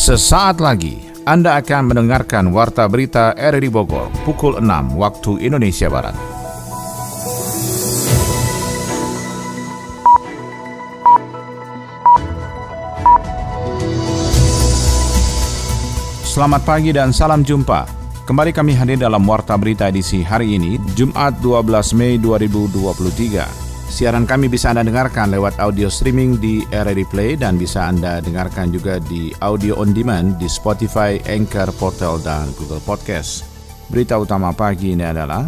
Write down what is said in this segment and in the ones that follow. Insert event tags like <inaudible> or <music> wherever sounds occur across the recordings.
Sesaat lagi Anda akan mendengarkan Warta Berita RRI Bogor pukul 6 waktu Indonesia Barat. Selamat pagi dan salam jumpa. Kembali kami hadir dalam Warta Berita edisi hari ini, Jumat 12 Mei 2023. Siaran kami bisa Anda dengarkan lewat audio streaming di RRI Play dan bisa Anda dengarkan juga di audio on demand di Spotify, Anchor, Portal, dan Google Podcast. Berita utama pagi ini adalah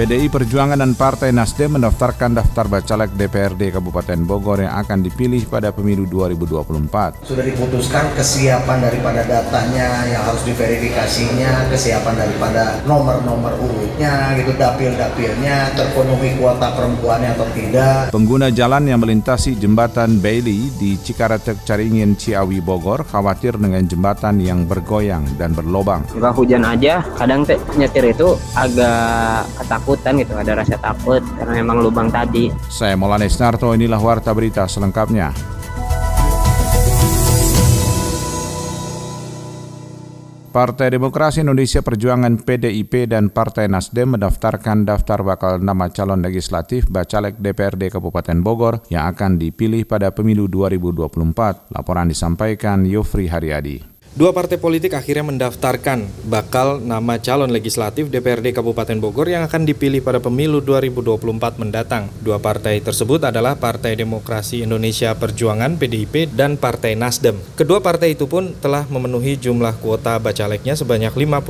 PDI Perjuangan dan Partai Nasdem mendaftarkan daftar bacalek DPRD Kabupaten Bogor yang akan dipilih pada pemilu 2024. Sudah diputuskan kesiapan daripada datanya yang harus diverifikasinya, kesiapan daripada nomor-nomor urutnya, gitu dapil-dapilnya, terpenuhi kuota perempuannya atau tidak. Pengguna jalan yang melintasi jembatan Bailey di Cikaretek Caringin Ciawi Bogor khawatir dengan jembatan yang bergoyang dan berlobang. Juga hujan aja, kadang nyetir itu agak ketak ketakutan gitu ada rasa takut karena memang lubang tadi saya Maulana Narto inilah warta berita selengkapnya Partai Demokrasi Indonesia Perjuangan PDIP dan Partai Nasdem mendaftarkan daftar bakal nama calon legislatif Bacalek DPRD Kabupaten Bogor yang akan dipilih pada pemilu 2024. Laporan disampaikan Yofri Haryadi. Dua partai politik akhirnya mendaftarkan bakal nama calon legislatif DPRD Kabupaten Bogor yang akan dipilih pada pemilu 2024 mendatang. Dua partai tersebut adalah Partai Demokrasi Indonesia Perjuangan PDIP dan Partai Nasdem. Kedua partai itu pun telah memenuhi jumlah kuota bacaleknya sebanyak 55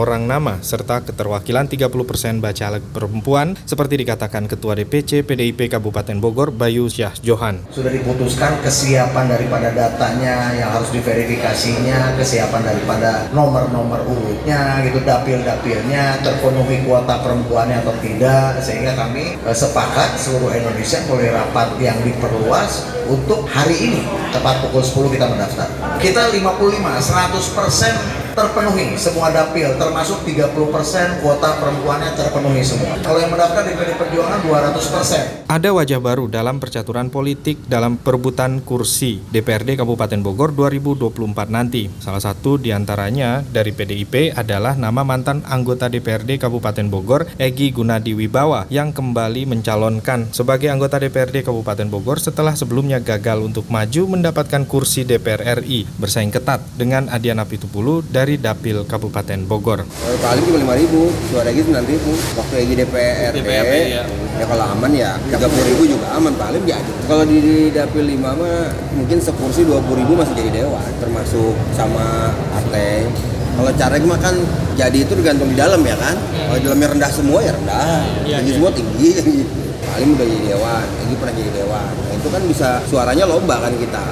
orang nama serta keterwakilan 30% bacalek perempuan seperti dikatakan Ketua DPC PDIP Kabupaten Bogor Bayu Syah Johan. Sudah diputuskan kesiapan daripada datanya yang harus diverifikasinya kesiapan daripada nomor-nomor urutnya gitu dapil-dapilnya terpenuhi kuota perempuannya atau tidak sehingga kami eh, sepakat seluruh Indonesia mulai rapat yang diperluas untuk hari ini tepat pukul 10 kita mendaftar. Kita 55 100% terpenuhi semua dapil termasuk 30% kuota perempuannya terpenuhi semua. Kalau yang mendaftar di PD Perjuangan 200%. Ada wajah baru dalam percaturan politik dalam perebutan kursi DPRD Kabupaten Bogor 2024 nanti. Salah satu di antaranya dari PDIP adalah nama mantan anggota DPRD Kabupaten Bogor Egi Gunadi Wibawa yang kembali mencalonkan sebagai anggota DPRD Kabupaten Bogor setelah sebelumnya gagal untuk maju mendapatkan kursi DPR RI bersaing ketat dengan Adiana Pitupulu dari dari Dapil Kabupaten Bogor. Paling cuma lima ribu, dua lagi sembilan ribu. Waktu lagi DPR, DPRD, ya. ya kalau aman ya tiga puluh ribu juga aman paling jadi. Kalau di, di Dapil lima mah mungkin sekursi dua puluh ribu masih jadi dewan, termasuk sama partai. Kalau caleg mah kan jadi itu tergantung di dalam ya kan. Kalau dalamnya rendah semua ya rendah, ya, tinggi ya. semua tinggi. Paling udah jadi dewan, ini pernah jadi dewan. Itu kan bisa suaranya lomba kan kita.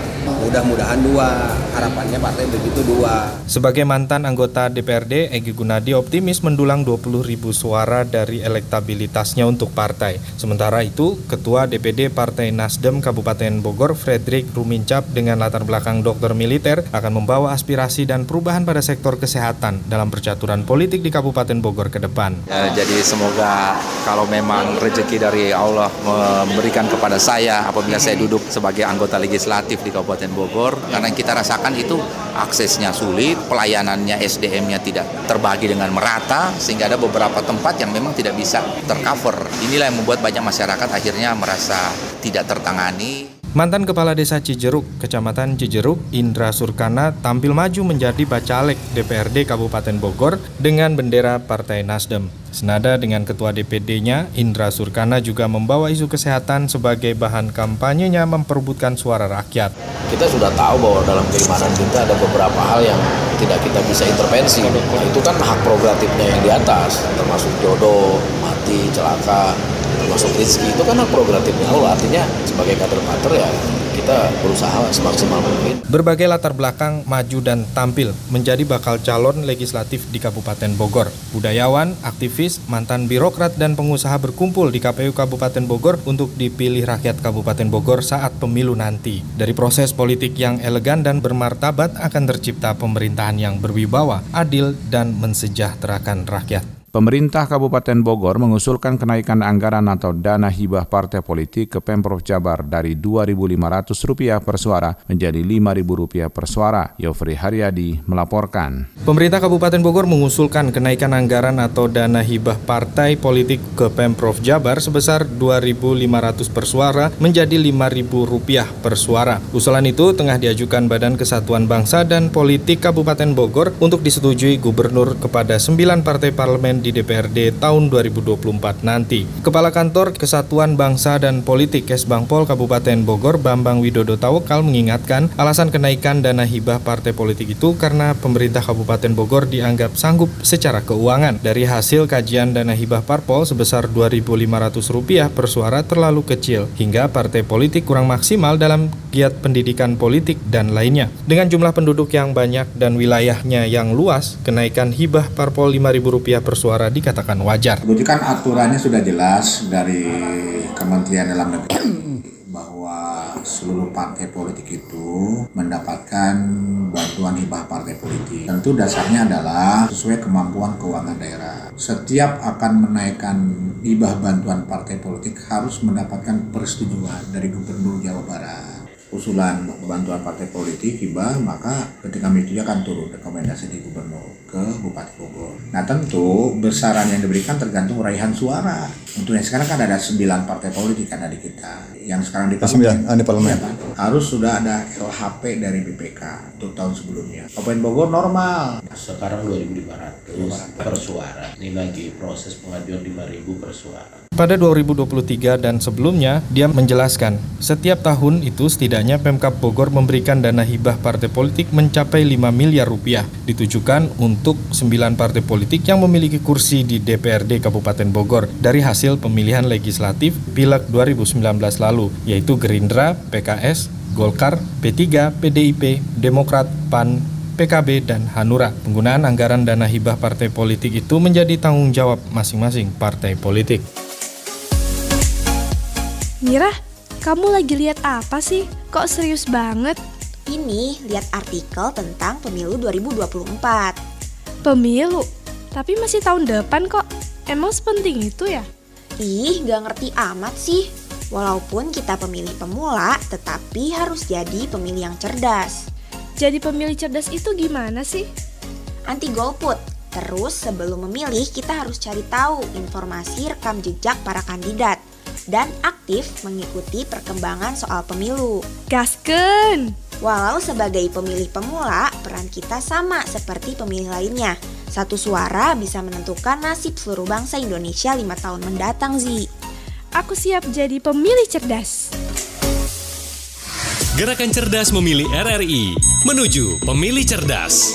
Mudah-mudahan dua harapannya partai begitu dua. Sebagai mantan anggota DPRD Egi Gunadi optimis mendulang 20 ribu suara dari elektabilitasnya untuk partai. Sementara itu Ketua DPD Partai Nasdem Kabupaten Bogor Frederick Rumincap dengan latar belakang dokter militer akan membawa aspirasi dan perubahan pada sektor kesehatan dalam percaturan politik di Kabupaten Bogor ke depan. Ya, jadi semoga kalau memang rezeki dari Allah memberikan kepada saya apabila saya duduk sebagai anggota legislatif di Kabupaten Bogor karena kita rasakan itu aksesnya sulit, pelayanannya SDM-nya tidak terbagi dengan merata sehingga ada beberapa tempat yang memang tidak bisa tercover. Inilah yang membuat banyak masyarakat akhirnya merasa tidak tertangani. Mantan Kepala Desa Cijeruk, Kecamatan Cijeruk, Indra Surkana tampil maju menjadi bacalek DPRD Kabupaten Bogor dengan bendera Partai Nasdem. Senada dengan Ketua DPD-nya, Indra Surkana juga membawa isu kesehatan sebagai bahan kampanyenya memperebutkan suara rakyat. Kita sudah tahu bahwa dalam keimanan kita ada beberapa hal yang tidak kita bisa intervensi. Nah, itu kan hak progratifnya yang di atas, termasuk jodoh, mati, celaka, termasuk rezeki itu kan hak progratifnya Allah artinya sebagai kader-kader ya kita berusaha semaksimal mungkin. Berbagai latar belakang maju dan tampil menjadi bakal calon legislatif di Kabupaten Bogor. Budayawan, aktivis, mantan birokrat dan pengusaha berkumpul di KPU Kabupaten Bogor untuk dipilih rakyat Kabupaten Bogor saat pemilu nanti. Dari proses politik yang elegan dan bermartabat akan tercipta pemerintahan yang berwibawa, adil dan mensejahterakan rakyat. Pemerintah Kabupaten Bogor mengusulkan kenaikan anggaran atau dana hibah partai politik ke Pemprov Jabar dari Rp2.500 per suara menjadi Rp5.000 per suara. Yofri Haryadi melaporkan. Pemerintah Kabupaten Bogor mengusulkan kenaikan anggaran atau dana hibah partai politik ke Pemprov Jabar sebesar Rp2.500 per suara menjadi Rp5.000 per suara. Usulan itu tengah diajukan Badan Kesatuan Bangsa dan Politik Kabupaten Bogor untuk disetujui gubernur kepada 9 partai parlemen di DPRD tahun 2024 nanti. Kepala Kantor Kesatuan Bangsa dan Politik Kesbangpol Kabupaten Bogor Bambang Widodo Tawakal mengingatkan alasan kenaikan dana hibah partai politik itu karena pemerintah Kabupaten Bogor dianggap sanggup secara keuangan. Dari hasil kajian dana hibah parpol sebesar Rp2.500 per suara terlalu kecil hingga partai politik kurang maksimal dalam giat pendidikan politik dan lainnya. Dengan jumlah penduduk yang banyak dan wilayahnya yang luas, kenaikan hibah parpol Rp5.000 per suara suara dikatakan wajar. Kemudian aturannya sudah jelas dari Kementerian Dalam Negeri <clears throat> bahwa seluruh partai politik itu mendapatkan bantuan hibah partai politik. Tentu dasarnya adalah sesuai kemampuan keuangan daerah. Setiap akan menaikkan hibah bantuan partai politik harus mendapatkan persetujuan dari Gubernur Jawa Barat usulan bantuan partai politik hibah maka ketika itu akan turun rekomendasi di gubernur ke Bupati Bogor. Nah tentu besaran yang diberikan tergantung raihan suara. Untuk yang sekarang kan ada 9 partai politik kan di kita. Yang sekarang di parlemen, ah, di parlemen. Ya, harus sudah ada LHP dari BPK untuk tahun sebelumnya. Kabupaten Bogor normal. Sekarang 2.500 per suara. Ini lagi proses pengajuan 5.000 per suara. Pada 2023 dan sebelumnya, dia menjelaskan, setiap tahun itu setidaknya Pemkap Bogor memberikan dana hibah partai politik mencapai 5 miliar rupiah, ditujukan untuk 9 partai politik yang memiliki kursi di DPRD Kabupaten Bogor dari hasil pemilihan legislatif Pileg 2019 lalu, yaitu Gerindra, PKS, Golkar, P3, PDIP, Demokrat, PAN, PKB, dan Hanura. Penggunaan anggaran dana hibah partai politik itu menjadi tanggung jawab masing-masing partai politik. Mira, kamu lagi lihat apa sih? Kok serius banget? Ini lihat artikel tentang pemilu 2024. Pemilu? Tapi masih tahun depan kok. Emang sepenting itu ya? Ih, gak ngerti amat sih. Walaupun kita pemilih pemula, tetapi harus jadi pemilih yang cerdas. Jadi pemilih cerdas itu gimana sih? Anti golput. Terus sebelum memilih, kita harus cari tahu informasi rekam jejak para kandidat dan aktif mengikuti perkembangan soal pemilu. Gasken! Walau sebagai pemilih pemula, peran kita sama seperti pemilih lainnya. Satu suara bisa menentukan nasib seluruh bangsa Indonesia lima tahun mendatang, Zi. Aku siap jadi pemilih cerdas. Gerakan Cerdas Memilih RRI menuju Pemilih Cerdas.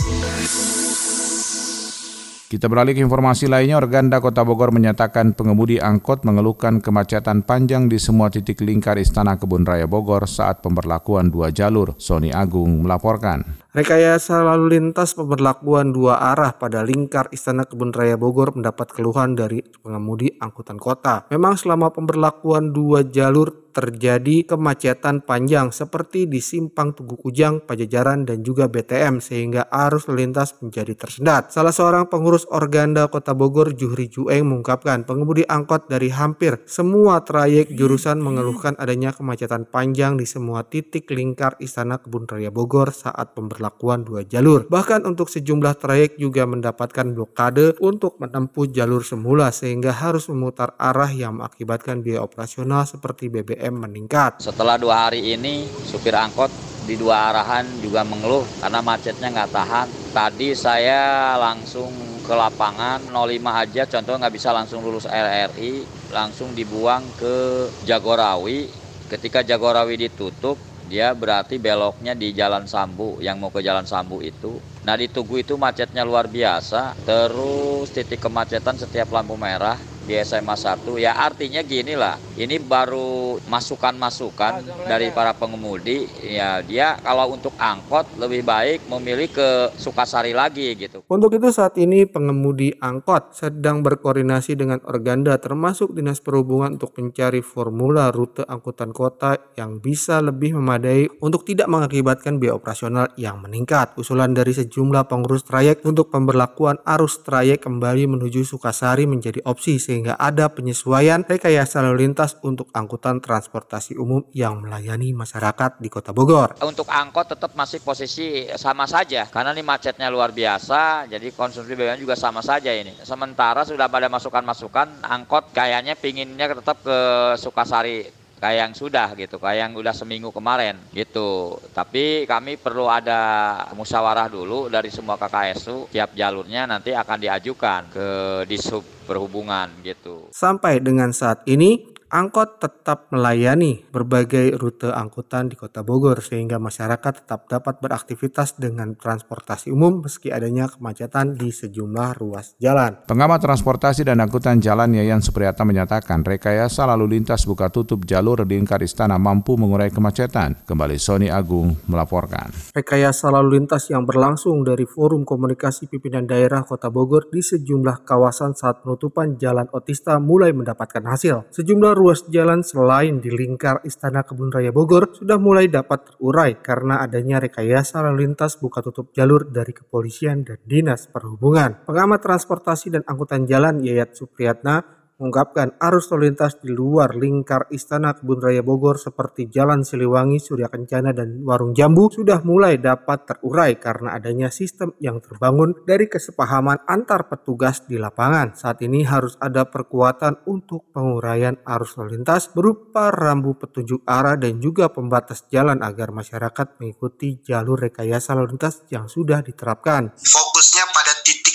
Kita beralih ke informasi lainnya, Organda Kota Bogor menyatakan pengemudi angkot mengeluhkan kemacetan panjang di semua titik lingkar Istana Kebun Raya Bogor saat pemberlakuan dua jalur. Sony Agung melaporkan. Rekayasa lalu lintas pemberlakuan dua arah pada lingkar Istana Kebun Raya Bogor mendapat keluhan dari pengemudi angkutan kota. Memang selama pemberlakuan dua jalur terjadi kemacetan panjang seperti di Simpang Tugu Kujang, Pajajaran, dan juga BTM sehingga arus lalu lintas menjadi tersendat. Salah seorang pengurus Organda Kota Bogor, Juhri Jueng, mengungkapkan pengemudi angkot dari hampir semua trayek jurusan mengeluhkan adanya kemacetan panjang di semua titik lingkar Istana Kebun Raya Bogor saat pemberlakuan pemberlakuan dua jalur. Bahkan untuk sejumlah trayek juga mendapatkan blokade untuk menempuh jalur semula sehingga harus memutar arah yang mengakibatkan biaya operasional seperti BBM meningkat. Setelah dua hari ini, supir angkot di dua arahan juga mengeluh karena macetnya nggak tahan. Tadi saya langsung ke lapangan 05 aja contoh nggak bisa langsung lulus RRI langsung dibuang ke Jagorawi ketika Jagorawi ditutup dia berarti beloknya di Jalan Sambu yang mau ke Jalan Sambu itu. Nah di Tugu itu macetnya luar biasa. Terus titik kemacetan setiap lampu merah di SMA 1 ya artinya gini lah ini baru masukan-masukan dari para pengemudi ya dia kalau untuk angkot lebih baik memilih ke Sukasari lagi gitu. Untuk itu saat ini pengemudi angkot sedang berkoordinasi dengan organda termasuk Dinas Perhubungan untuk mencari formula rute angkutan kota yang bisa lebih memadai untuk tidak mengakibatkan biaya operasional yang meningkat. Usulan dari sejumlah pengurus trayek untuk pemberlakuan arus trayek kembali menuju Sukasari menjadi opsi sehingga ada penyesuaian rekayasa lalu lintas untuk angkutan transportasi umum yang melayani masyarakat di Kota Bogor. Untuk angkot tetap masih posisi sama saja karena ini macetnya luar biasa jadi konsumsi BBM juga sama saja ini. Sementara sudah pada masukan-masukan angkot kayaknya pinginnya tetap ke Sukasari kayak yang sudah gitu, kayak yang udah seminggu kemarin gitu. Tapi kami perlu ada musyawarah dulu dari semua KKSU, tiap jalurnya nanti akan diajukan ke Disub Perhubungan gitu. Sampai dengan saat ini angkot tetap melayani berbagai rute angkutan di Kota Bogor sehingga masyarakat tetap dapat beraktivitas dengan transportasi umum meski adanya kemacetan di sejumlah ruas jalan. Pengamat transportasi dan angkutan jalan Yayan Supriyata menyatakan rekayasa lalu lintas buka tutup jalur di lingkar istana mampu mengurai kemacetan. Kembali Sony Agung melaporkan. Rekayasa lalu lintas yang berlangsung dari Forum Komunikasi Pimpinan Daerah Kota Bogor di sejumlah kawasan saat penutupan Jalan Otista mulai mendapatkan hasil. Sejumlah ruas jalan selain di lingkar Istana Kebun Raya Bogor sudah mulai dapat terurai karena adanya rekayasa lalu lintas buka tutup jalur dari kepolisian dan dinas perhubungan. Pengamat transportasi dan angkutan jalan Yayat Supriyatna mengungkapkan arus lalu lintas di luar lingkar Istana Kebun Raya Bogor seperti Jalan Siliwangi, Surya Kencana, dan Warung Jambu sudah mulai dapat terurai karena adanya sistem yang terbangun dari kesepahaman antar petugas di lapangan. Saat ini harus ada perkuatan untuk penguraian arus lalu lintas berupa rambu petunjuk arah dan juga pembatas jalan agar masyarakat mengikuti jalur rekayasa lalu lintas yang sudah diterapkan. Titik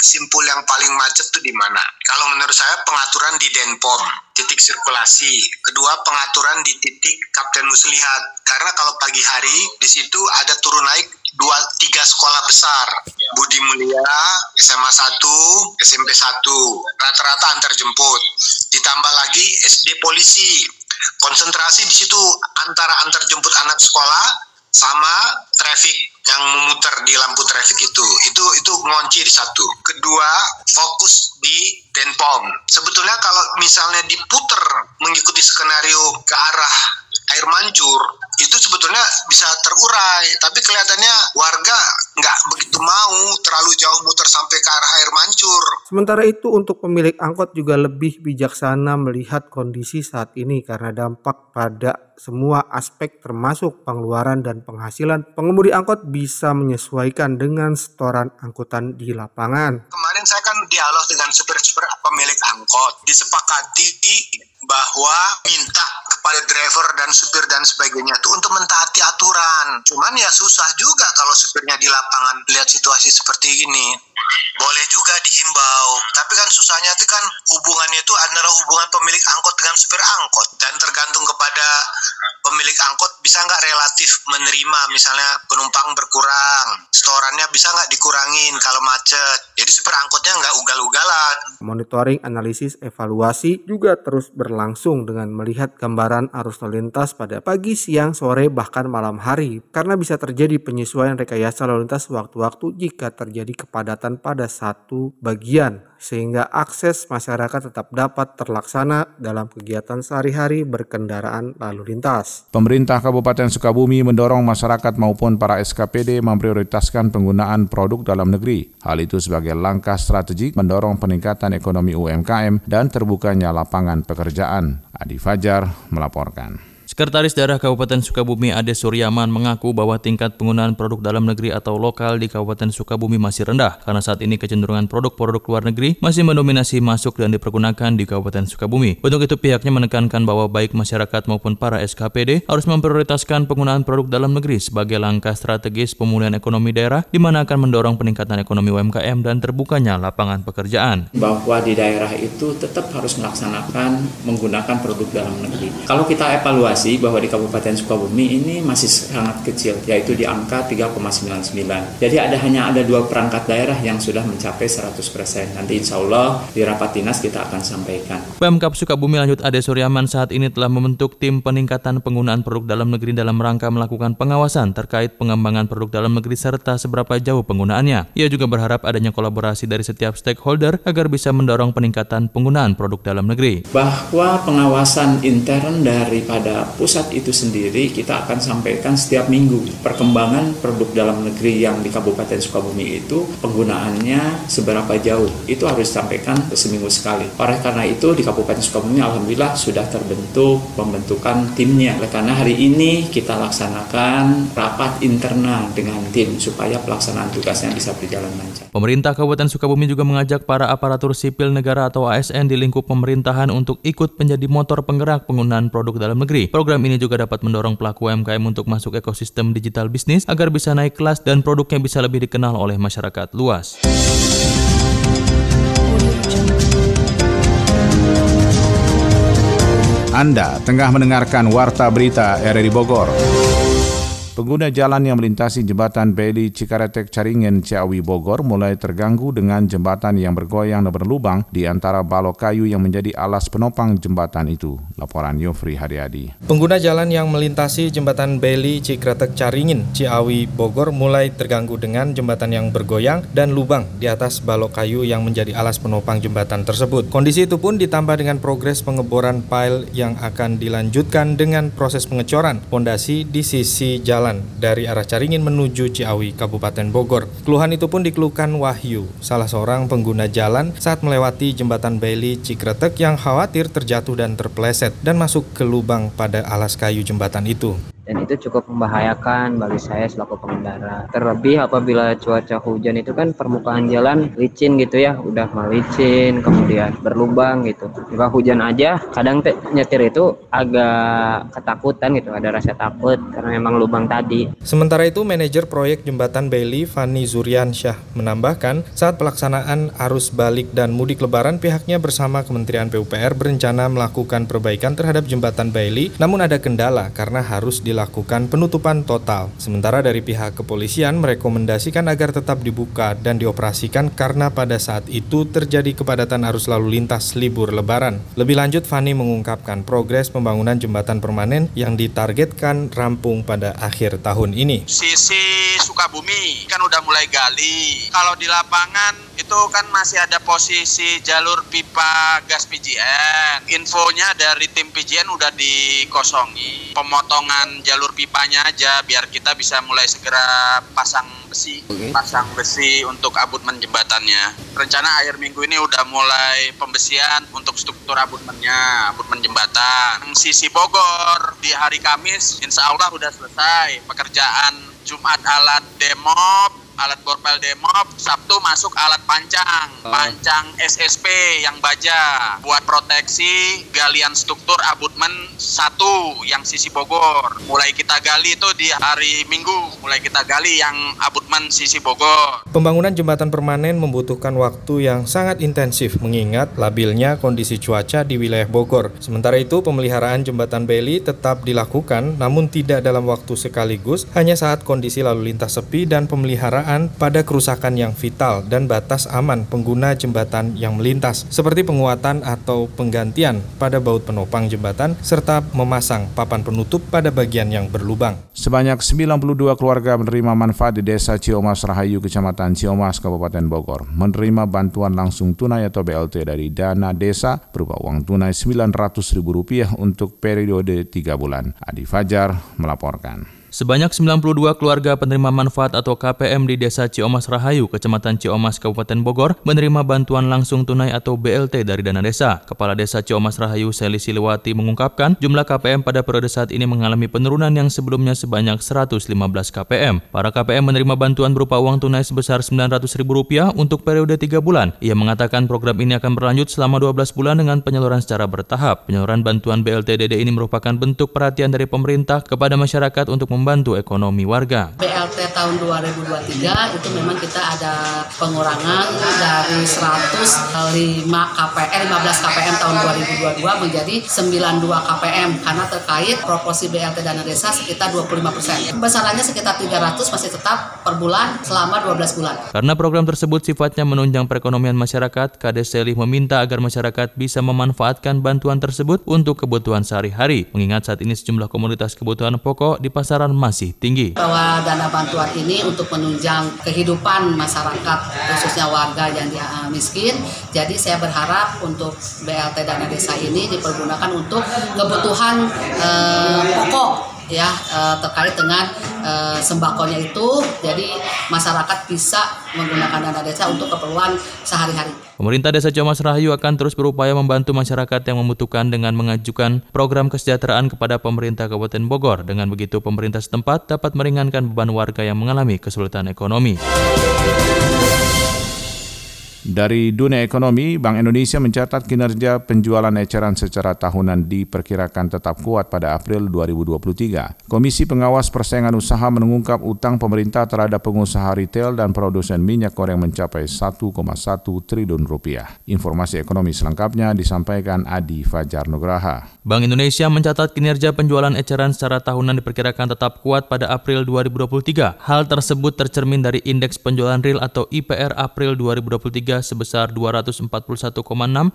simpul yang paling macet itu di mana? Kalau menurut saya pengaturan di Denpom, titik sirkulasi. Kedua pengaturan di titik Kapten Muslihat. Karena kalau pagi hari di situ ada turun naik dua tiga sekolah besar Budi Mulia SMA 1 SMP 1 rata-rata antar jemput ditambah lagi SD polisi konsentrasi di situ antara antar jemput anak sekolah sama traffic yang memutar di lampu traffic itu. Itu itu ngunci di satu. Kedua fokus di denpom. Sebetulnya kalau misalnya diputer mengikuti skenario ke arah air mancur itu sebetulnya bisa terurai tapi kelihatannya warga nggak begitu mau terlalu jauh muter sampai ke arah air mancur Sementara itu untuk pemilik angkot juga lebih bijaksana melihat kondisi saat ini karena dampak pada semua aspek termasuk pengeluaran dan penghasilan. Pengemudi angkot bisa menyesuaikan dengan setoran angkutan di lapangan. kemarin dialog dengan supir-supir pemilik angkot disepakati bahwa minta kepada driver dan supir dan sebagainya itu untuk mentaati aturan. Cuman ya susah juga kalau supirnya di lapangan lihat situasi seperti ini. Boleh juga dihimbau, tapi kan susahnya itu kan hubungannya itu adalah hubungan pemilik angkot dengan supir angkot dan tergantung kepada pemilik angkot bisa nggak relatif menerima misalnya penumpang berkurang, setorannya bisa nggak dikurangin kalau macet. Jadi supir angkotnya nggak ugal-ugalan. Monitoring, analisis, evaluasi juga terus berlangsung dengan melihat gambaran arus lalu lintas pada pagi, siang, sore, bahkan malam hari. Karena bisa terjadi penyesuaian rekayasa lalu lintas waktu-waktu jika terjadi kepadatan pada satu bagian sehingga akses masyarakat tetap dapat terlaksana dalam kegiatan sehari-hari berkendaraan lalu lintas. Pemerintah Kabupaten Sukabumi mendorong masyarakat maupun para SKPD memprioritaskan penggunaan produk dalam negeri. Hal itu sebagai langkah strategik mendorong peningkatan ekonomi UMKM dan terbukanya lapangan pekerjaan. Adi Fajar melaporkan. Sekretaris Daerah Kabupaten Sukabumi Ade Suryaman mengaku bahwa tingkat penggunaan produk dalam negeri atau lokal di Kabupaten Sukabumi masih rendah karena saat ini kecenderungan produk-produk luar negeri masih mendominasi masuk dan dipergunakan di Kabupaten Sukabumi. Untuk itu pihaknya menekankan bahwa baik masyarakat maupun para SKPD harus memprioritaskan penggunaan produk dalam negeri sebagai langkah strategis pemulihan ekonomi daerah di mana akan mendorong peningkatan ekonomi UMKM dan terbukanya lapangan pekerjaan. Bahwa di daerah itu tetap harus melaksanakan menggunakan produk dalam negeri. Kalau kita evaluasi evaluasi bahwa di Kabupaten Sukabumi ini masih sangat kecil, yaitu di angka 3,99. Jadi ada hanya ada dua perangkat daerah yang sudah mencapai 100%. Nanti insya Allah di rapat dinas kita akan sampaikan. Pemkap Sukabumi lanjut Ade Suryaman saat ini telah membentuk tim peningkatan penggunaan produk dalam negeri dalam rangka melakukan pengawasan terkait pengembangan produk dalam negeri serta seberapa jauh penggunaannya. Ia juga berharap adanya kolaborasi dari setiap stakeholder agar bisa mendorong peningkatan penggunaan produk dalam negeri. Bahwa pengawasan intern daripada pusat itu sendiri kita akan sampaikan setiap minggu perkembangan produk dalam negeri yang di Kabupaten Sukabumi itu penggunaannya seberapa jauh itu harus disampaikan seminggu sekali. Oleh karena itu di Kabupaten Sukabumi alhamdulillah sudah terbentuk pembentukan timnya. Oleh karena hari ini kita laksanakan rapat internal dengan tim supaya pelaksanaan tugasnya bisa berjalan lancar. Pemerintah Kabupaten Sukabumi juga mengajak para aparatur sipil negara atau ASN di lingkup pemerintahan untuk ikut menjadi motor penggerak penggunaan produk dalam negeri. Program ini juga dapat mendorong pelaku UMKM untuk masuk ekosistem digital bisnis agar bisa naik kelas dan produknya bisa lebih dikenal oleh masyarakat luas. Anda tengah mendengarkan Warta Berita RRI Bogor. Pengguna jalan yang melintasi jembatan Beli Cikaretek Caringin Ciawi Bogor mulai terganggu dengan jembatan yang bergoyang dan berlubang di antara balok kayu yang menjadi alas penopang jembatan itu. Laporan Yofri Haryadi. Pengguna jalan yang melintasi jembatan Beli Cikaretek Caringin Ciawi Bogor mulai terganggu dengan jembatan yang bergoyang dan lubang di atas balok kayu yang menjadi alas penopang jembatan tersebut. Kondisi itu pun ditambah dengan progres pengeboran pile yang akan dilanjutkan dengan proses pengecoran pondasi di sisi jalan jalan dari arah Caringin menuju Ciawi, Kabupaten Bogor. Keluhan itu pun dikeluhkan Wahyu, salah seorang pengguna jalan saat melewati jembatan Bailey Cikretek yang khawatir terjatuh dan terpleset dan masuk ke lubang pada alas kayu jembatan itu itu cukup membahayakan bagi saya selaku pengendara. Terlebih apabila cuaca hujan itu kan permukaan jalan licin gitu ya, udah melicin, kemudian berlubang gitu. Jika hujan aja, kadang nyetir itu agak ketakutan gitu, ada rasa takut karena memang lubang tadi. Sementara itu, manajer proyek jembatan Bailey, Fani Zuriansyah, menambahkan saat pelaksanaan arus balik dan mudik lebaran, pihaknya bersama Kementerian PUPR berencana melakukan perbaikan terhadap jembatan Bailey, namun ada kendala karena harus dilakukan dilakukan penutupan total. Sementara dari pihak kepolisian merekomendasikan agar tetap dibuka dan dioperasikan karena pada saat itu terjadi kepadatan arus lalu lintas libur lebaran. Lebih lanjut, Fani mengungkapkan progres pembangunan jembatan permanen yang ditargetkan rampung pada akhir tahun ini. Sisi Sukabumi kan udah mulai gali. Kalau di lapangan itu kan masih ada posisi jalur pipa gas PGN. Infonya dari tim PGN udah dikosongi. Pemotongan jalur pipanya aja biar kita bisa mulai segera pasang besi, okay. pasang besi untuk abutmen jembatannya. Rencana akhir minggu ini udah mulai pembesian untuk struktur abutmennya, abutmen jembatan. Sisi Bogor di hari Kamis, insya Allah udah selesai pekerjaan Jumat alat demop alat borpel demop, Sabtu masuk alat pancang, oh. pancang SSP yang baja buat proteksi galian struktur abutmen satu yang sisi Bogor. Mulai kita gali itu di hari Minggu, mulai kita gali yang abutmen sisi Bogor. Pembangunan jembatan permanen membutuhkan waktu yang sangat intensif mengingat labilnya kondisi cuaca di wilayah Bogor. Sementara itu pemeliharaan jembatan Beli tetap dilakukan namun tidak dalam waktu sekaligus, hanya saat kondisi lalu lintas sepi dan pemeliharaan pemeliharaan pada kerusakan yang vital dan batas aman pengguna jembatan yang melintas, seperti penguatan atau penggantian pada baut penopang jembatan, serta memasang papan penutup pada bagian yang berlubang. Sebanyak 92 keluarga menerima manfaat di Desa Ciomas Rahayu, Kecamatan Ciomas, Kabupaten Bogor, menerima bantuan langsung tunai atau BLT dari dana desa berupa uang tunai Rp900.000 untuk periode 3 bulan. Adi Fajar melaporkan. Sebanyak 92 keluarga penerima manfaat atau KPM di Desa Ciomas Rahayu, Kecamatan Ciomas, Kabupaten Bogor, menerima bantuan langsung tunai atau BLT dari dana desa. Kepala Desa Ciomas Rahayu, Seli Siliwati, mengungkapkan jumlah KPM pada periode saat ini mengalami penurunan yang sebelumnya sebanyak 115 KPM. Para KPM menerima bantuan berupa uang tunai sebesar Rp900.000 untuk periode 3 bulan. Ia mengatakan program ini akan berlanjut selama 12 bulan dengan penyaluran secara bertahap. Penyaluran bantuan BLT DD ini merupakan bentuk perhatian dari pemerintah kepada masyarakat untuk membantu membantu ekonomi warga. BLT tahun 2023 itu memang kita ada pengurangan dari 105 KPM 15 KPM tahun 2022 menjadi 92 KPM karena terkait proporsi BLT dana desa sekitar 25 persen. Besarannya sekitar 300 masih tetap per bulan selama 12 bulan. Karena program tersebut sifatnya menunjang perekonomian masyarakat, Kades Selih meminta agar masyarakat bisa memanfaatkan bantuan tersebut untuk kebutuhan sehari-hari. Mengingat saat ini sejumlah komoditas kebutuhan pokok di pasaran masih tinggi. Bahwa dana bantuan ini untuk menunjang kehidupan masyarakat khususnya warga yang dia miskin. Jadi saya berharap untuk BLT dana desa ini dipergunakan untuk kebutuhan eh, pokok ya eh, terkait dengan eh, sembakonya itu jadi masyarakat bisa menggunakan dana desa untuk keperluan sehari-hari. Pemerintah Desa Comas Rahayu akan terus berupaya membantu masyarakat yang membutuhkan dengan mengajukan program kesejahteraan kepada pemerintah Kabupaten Bogor. Dengan begitu pemerintah setempat dapat meringankan beban warga yang mengalami kesulitan ekonomi. Dari dunia ekonomi, Bank Indonesia mencatat kinerja penjualan eceran secara tahunan diperkirakan tetap kuat pada April 2023. Komisi Pengawas Persaingan Usaha mengungkap utang pemerintah terhadap pengusaha retail dan produsen minyak goreng mencapai 1,1 triliun rupiah. Informasi ekonomi selengkapnya disampaikan Adi Fajar Nugraha. Bank Indonesia mencatat kinerja penjualan eceran secara tahunan diperkirakan tetap kuat pada April 2023. Hal tersebut tercermin dari indeks penjualan real atau IPR April 2023 sebesar 241,6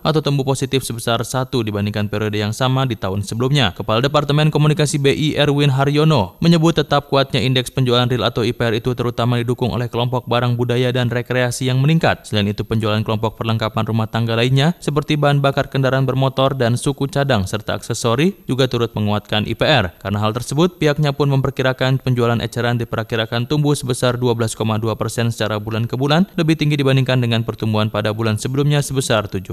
atau tumbuh positif sebesar 1 dibandingkan periode yang sama di tahun sebelumnya. Kepala Departemen Komunikasi BI Erwin Haryono menyebut tetap kuatnya indeks penjualan real atau IPR itu terutama didukung oleh kelompok barang budaya dan rekreasi yang meningkat. Selain itu penjualan kelompok perlengkapan rumah tangga lainnya seperti bahan bakar kendaraan bermotor dan suku cadang serta aksesori juga turut menguatkan IPR. Karena hal tersebut, pihaknya pun memperkirakan penjualan eceran diperkirakan tumbuh sebesar 12,2 persen secara bulan ke bulan, lebih tinggi dibandingkan dengan pertumbuhan pertumbuhan pada bulan sebelumnya sebesar 7%.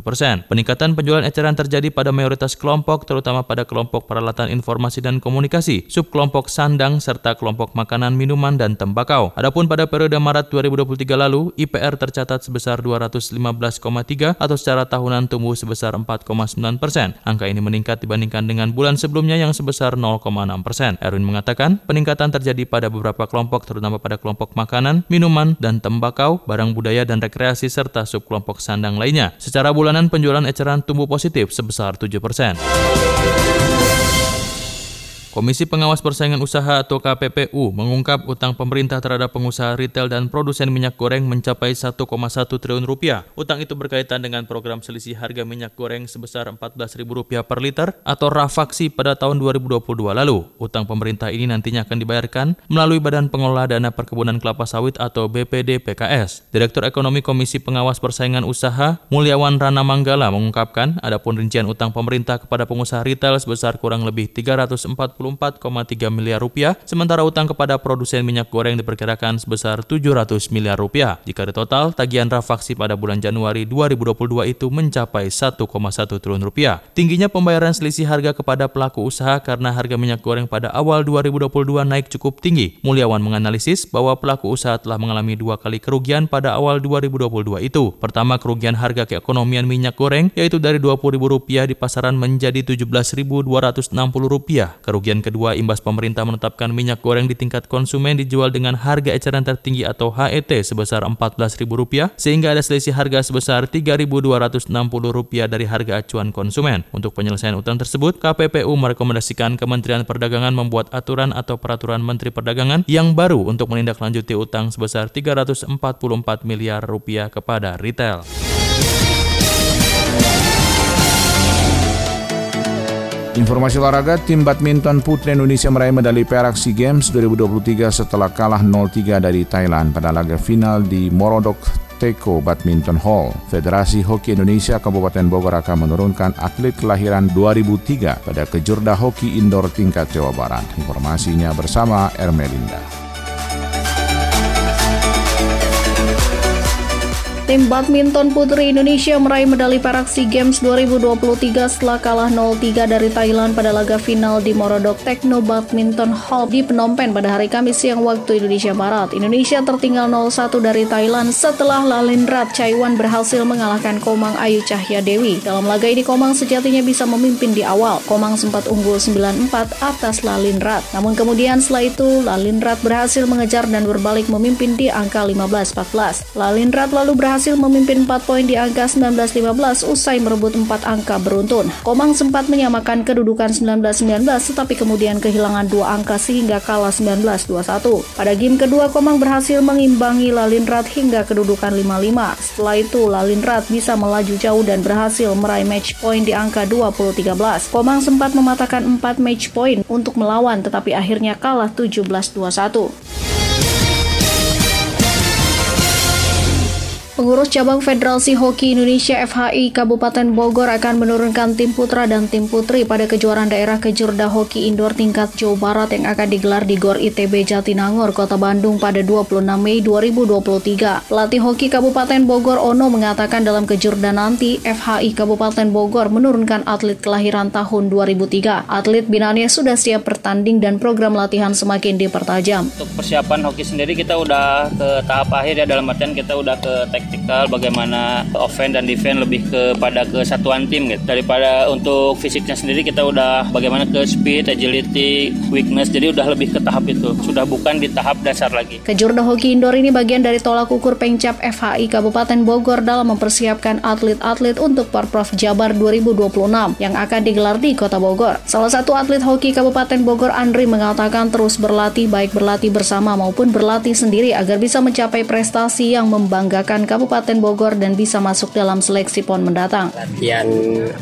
Peningkatan penjualan eceran terjadi pada mayoritas kelompok, terutama pada kelompok peralatan informasi dan komunikasi, subkelompok sandang, serta kelompok makanan, minuman, dan tembakau. Adapun pada periode Maret 2023 lalu, IPR tercatat sebesar 215,3 atau secara tahunan tumbuh sebesar 4,9 persen. Angka ini meningkat dibandingkan dengan bulan sebelumnya yang sebesar 0,6 persen. Erwin mengatakan, peningkatan terjadi pada beberapa kelompok, terutama pada kelompok makanan, minuman, dan tembakau, barang budaya dan rekreasi, serta subkelompok sandang lainnya. Secara bulanan penjualan eceran tumbuh positif sebesar 7 persen. Komisi Pengawas Persaingan Usaha atau KPPU mengungkap utang pemerintah terhadap pengusaha retail dan produsen minyak goreng mencapai 1,1 triliun rupiah. Utang itu berkaitan dengan program selisih harga minyak goreng sebesar Rp14.000 per liter atau rafaksi pada tahun 2022 lalu. Utang pemerintah ini nantinya akan dibayarkan melalui Badan Pengelola Dana Perkebunan Kelapa Sawit atau BPD PKS. Direktur Ekonomi Komisi Pengawas Persaingan Usaha Mulyawan Rana Manggala mengungkapkan adapun rincian utang pemerintah kepada pengusaha retail sebesar kurang lebih 340 24,3 miliar rupiah, sementara utang kepada produsen minyak goreng diperkirakan sebesar 700 miliar rupiah. Jika di total, tagihan rafaksi pada bulan Januari 2022 itu mencapai 1,1 triliun rupiah. Tingginya pembayaran selisih harga kepada pelaku usaha karena harga minyak goreng pada awal 2022 naik cukup tinggi. Mulyawan menganalisis bahwa pelaku usaha telah mengalami dua kali kerugian pada awal 2022 itu. Pertama, kerugian harga keekonomian minyak goreng, yaitu dari Rp20.000 di pasaran menjadi Rp17.260. Kerugian Kemudian kedua, imbas pemerintah menetapkan minyak goreng di tingkat konsumen dijual dengan harga eceran tertinggi atau HET sebesar Rp14.000 sehingga ada selisih harga sebesar Rp3.260 dari harga acuan konsumen. Untuk penyelesaian utang tersebut, KPPU merekomendasikan Kementerian Perdagangan membuat aturan atau peraturan Menteri Perdagangan yang baru untuk menindaklanjuti utang sebesar 344 miliar kepada retail. Informasi olahraga, tim badminton putri Indonesia meraih medali perak SEA Games 2023 setelah kalah 0-3 dari Thailand pada laga final di Morodok Teko Badminton Hall. Federasi Hoki Indonesia Kabupaten Bogor akan menurunkan atlet kelahiran 2003 pada kejurda hoki indoor tingkat Jawa Barat. Informasinya bersama Ermelinda. Tim badminton putri Indonesia meraih medali perak SEA Games 2023 setelah kalah 0-3 dari Thailand pada laga final di Morodok Techno Badminton Hall di Phnom Penh pada hari Kamis siang waktu Indonesia Barat. Indonesia tertinggal 0-1 dari Thailand setelah Lalindrat Chaiwan berhasil mengalahkan Komang Ayu Cahya Dewi. Dalam laga ini Komang sejatinya bisa memimpin di awal. Komang sempat unggul 9-4 atas Lalindrat. Namun kemudian setelah itu Lalindrat berhasil mengejar dan berbalik memimpin di angka 15-14. Lalindrat lalu berhasil berhasil memimpin 4 poin di angka 19-15 usai merebut 4 angka beruntun. Komang sempat menyamakan kedudukan 19-19 tetapi kemudian kehilangan 2 angka sehingga kalah 19-21. Pada game kedua Komang berhasil mengimbangi Lalinrat hingga kedudukan 5-5. Setelah itu Lalinrat bisa melaju jauh dan berhasil meraih match point di angka 20-13. Komang sempat mematahkan 4 match point untuk melawan tetapi akhirnya kalah 17-21. Pengurus cabang Federasi Hoki Indonesia FHI Kabupaten Bogor akan menurunkan tim putra dan tim putri pada kejuaraan daerah kejurda hoki indoor tingkat Jawa Barat yang akan digelar di GOR ITB Jatinangor, Kota Bandung pada 26 Mei 2023. Pelatih hoki Kabupaten Bogor Ono mengatakan dalam kejurda nanti FHI Kabupaten Bogor menurunkan atlet kelahiran tahun 2003. Atlet binanya sudah siap bertanding dan program latihan semakin dipertajam. Untuk persiapan hoki sendiri kita udah ke tahap akhir ya dalam artian kita udah ke taktikal bagaimana offense dan defense lebih kepada kesatuan tim gitu. Daripada untuk fisiknya sendiri kita udah bagaimana ke speed agility weakness jadi udah lebih ke tahap itu. Sudah bukan di tahap dasar lagi. Kejurda Hoki Indoor ini bagian dari tolak ukur Pengcap FHI Kabupaten Bogor dalam mempersiapkan atlet-atlet untuk Porprov Jabar 2026 yang akan digelar di Kota Bogor. Salah satu atlet hoki Kabupaten Bogor Andri mengatakan terus berlatih baik berlatih bersama maupun berlatih sendiri agar bisa mencapai prestasi yang membanggakan Kabupaten Bogor dan bisa masuk dalam seleksi PON mendatang. Latihan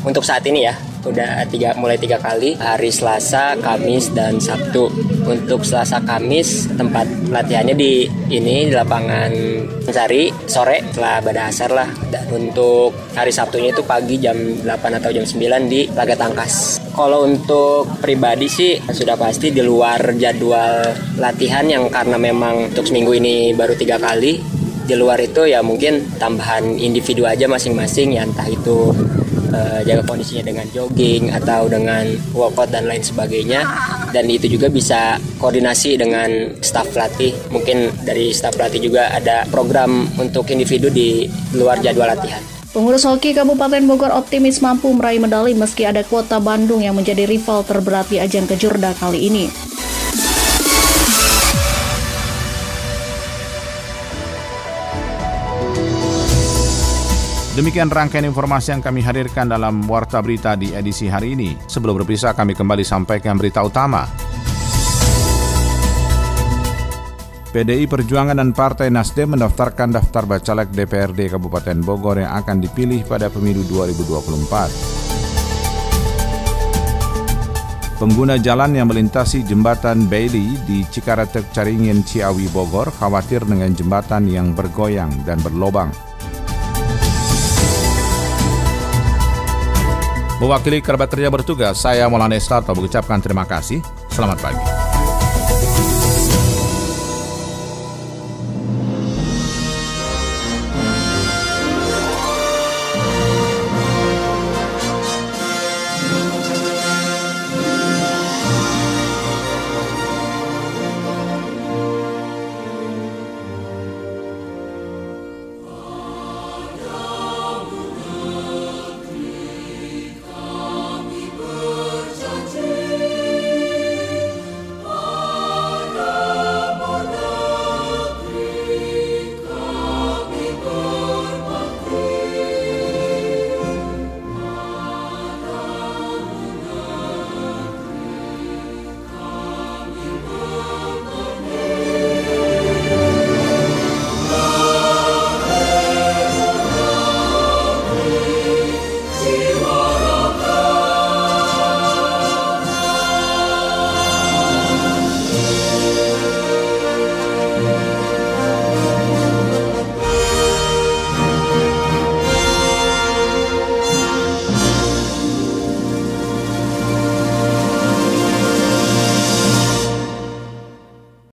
untuk saat ini ya, udah tiga mulai tiga kali hari Selasa, Kamis dan Sabtu. Untuk Selasa, Kamis tempat latihannya di ini di lapangan Sari sore setelah pada asar lah. Dan untuk hari Sabtunya itu pagi jam 8 atau jam 9 di Laga Tangkas. Kalau untuk pribadi sih sudah pasti di luar jadwal latihan yang karena memang untuk seminggu ini baru tiga kali di luar itu ya mungkin tambahan individu aja masing-masing ya entah itu uh, jaga kondisinya dengan jogging atau dengan workout dan lain sebagainya. Dan itu juga bisa koordinasi dengan staff pelatih mungkin dari staff pelatih juga ada program untuk individu di luar jadwal latihan. Pengurus hoki Kabupaten Bogor optimis mampu meraih medali meski ada kota Bandung yang menjadi rival terberat di ajang kejurda kali ini. Demikian rangkaian informasi yang kami hadirkan dalam Warta Berita di edisi hari ini. Sebelum berpisah, kami kembali sampaikan berita utama. PDI Perjuangan dan Partai Nasdem mendaftarkan daftar bacalek DPRD Kabupaten Bogor yang akan dipilih pada pemilu 2024. Pengguna jalan yang melintasi jembatan Bailey di Cikaratek Caringin Ciawi Bogor khawatir dengan jembatan yang bergoyang dan berlobang. Mewakili kerabat kerja bertugas, saya Maulana Estarto mengucapkan terima kasih. Selamat pagi.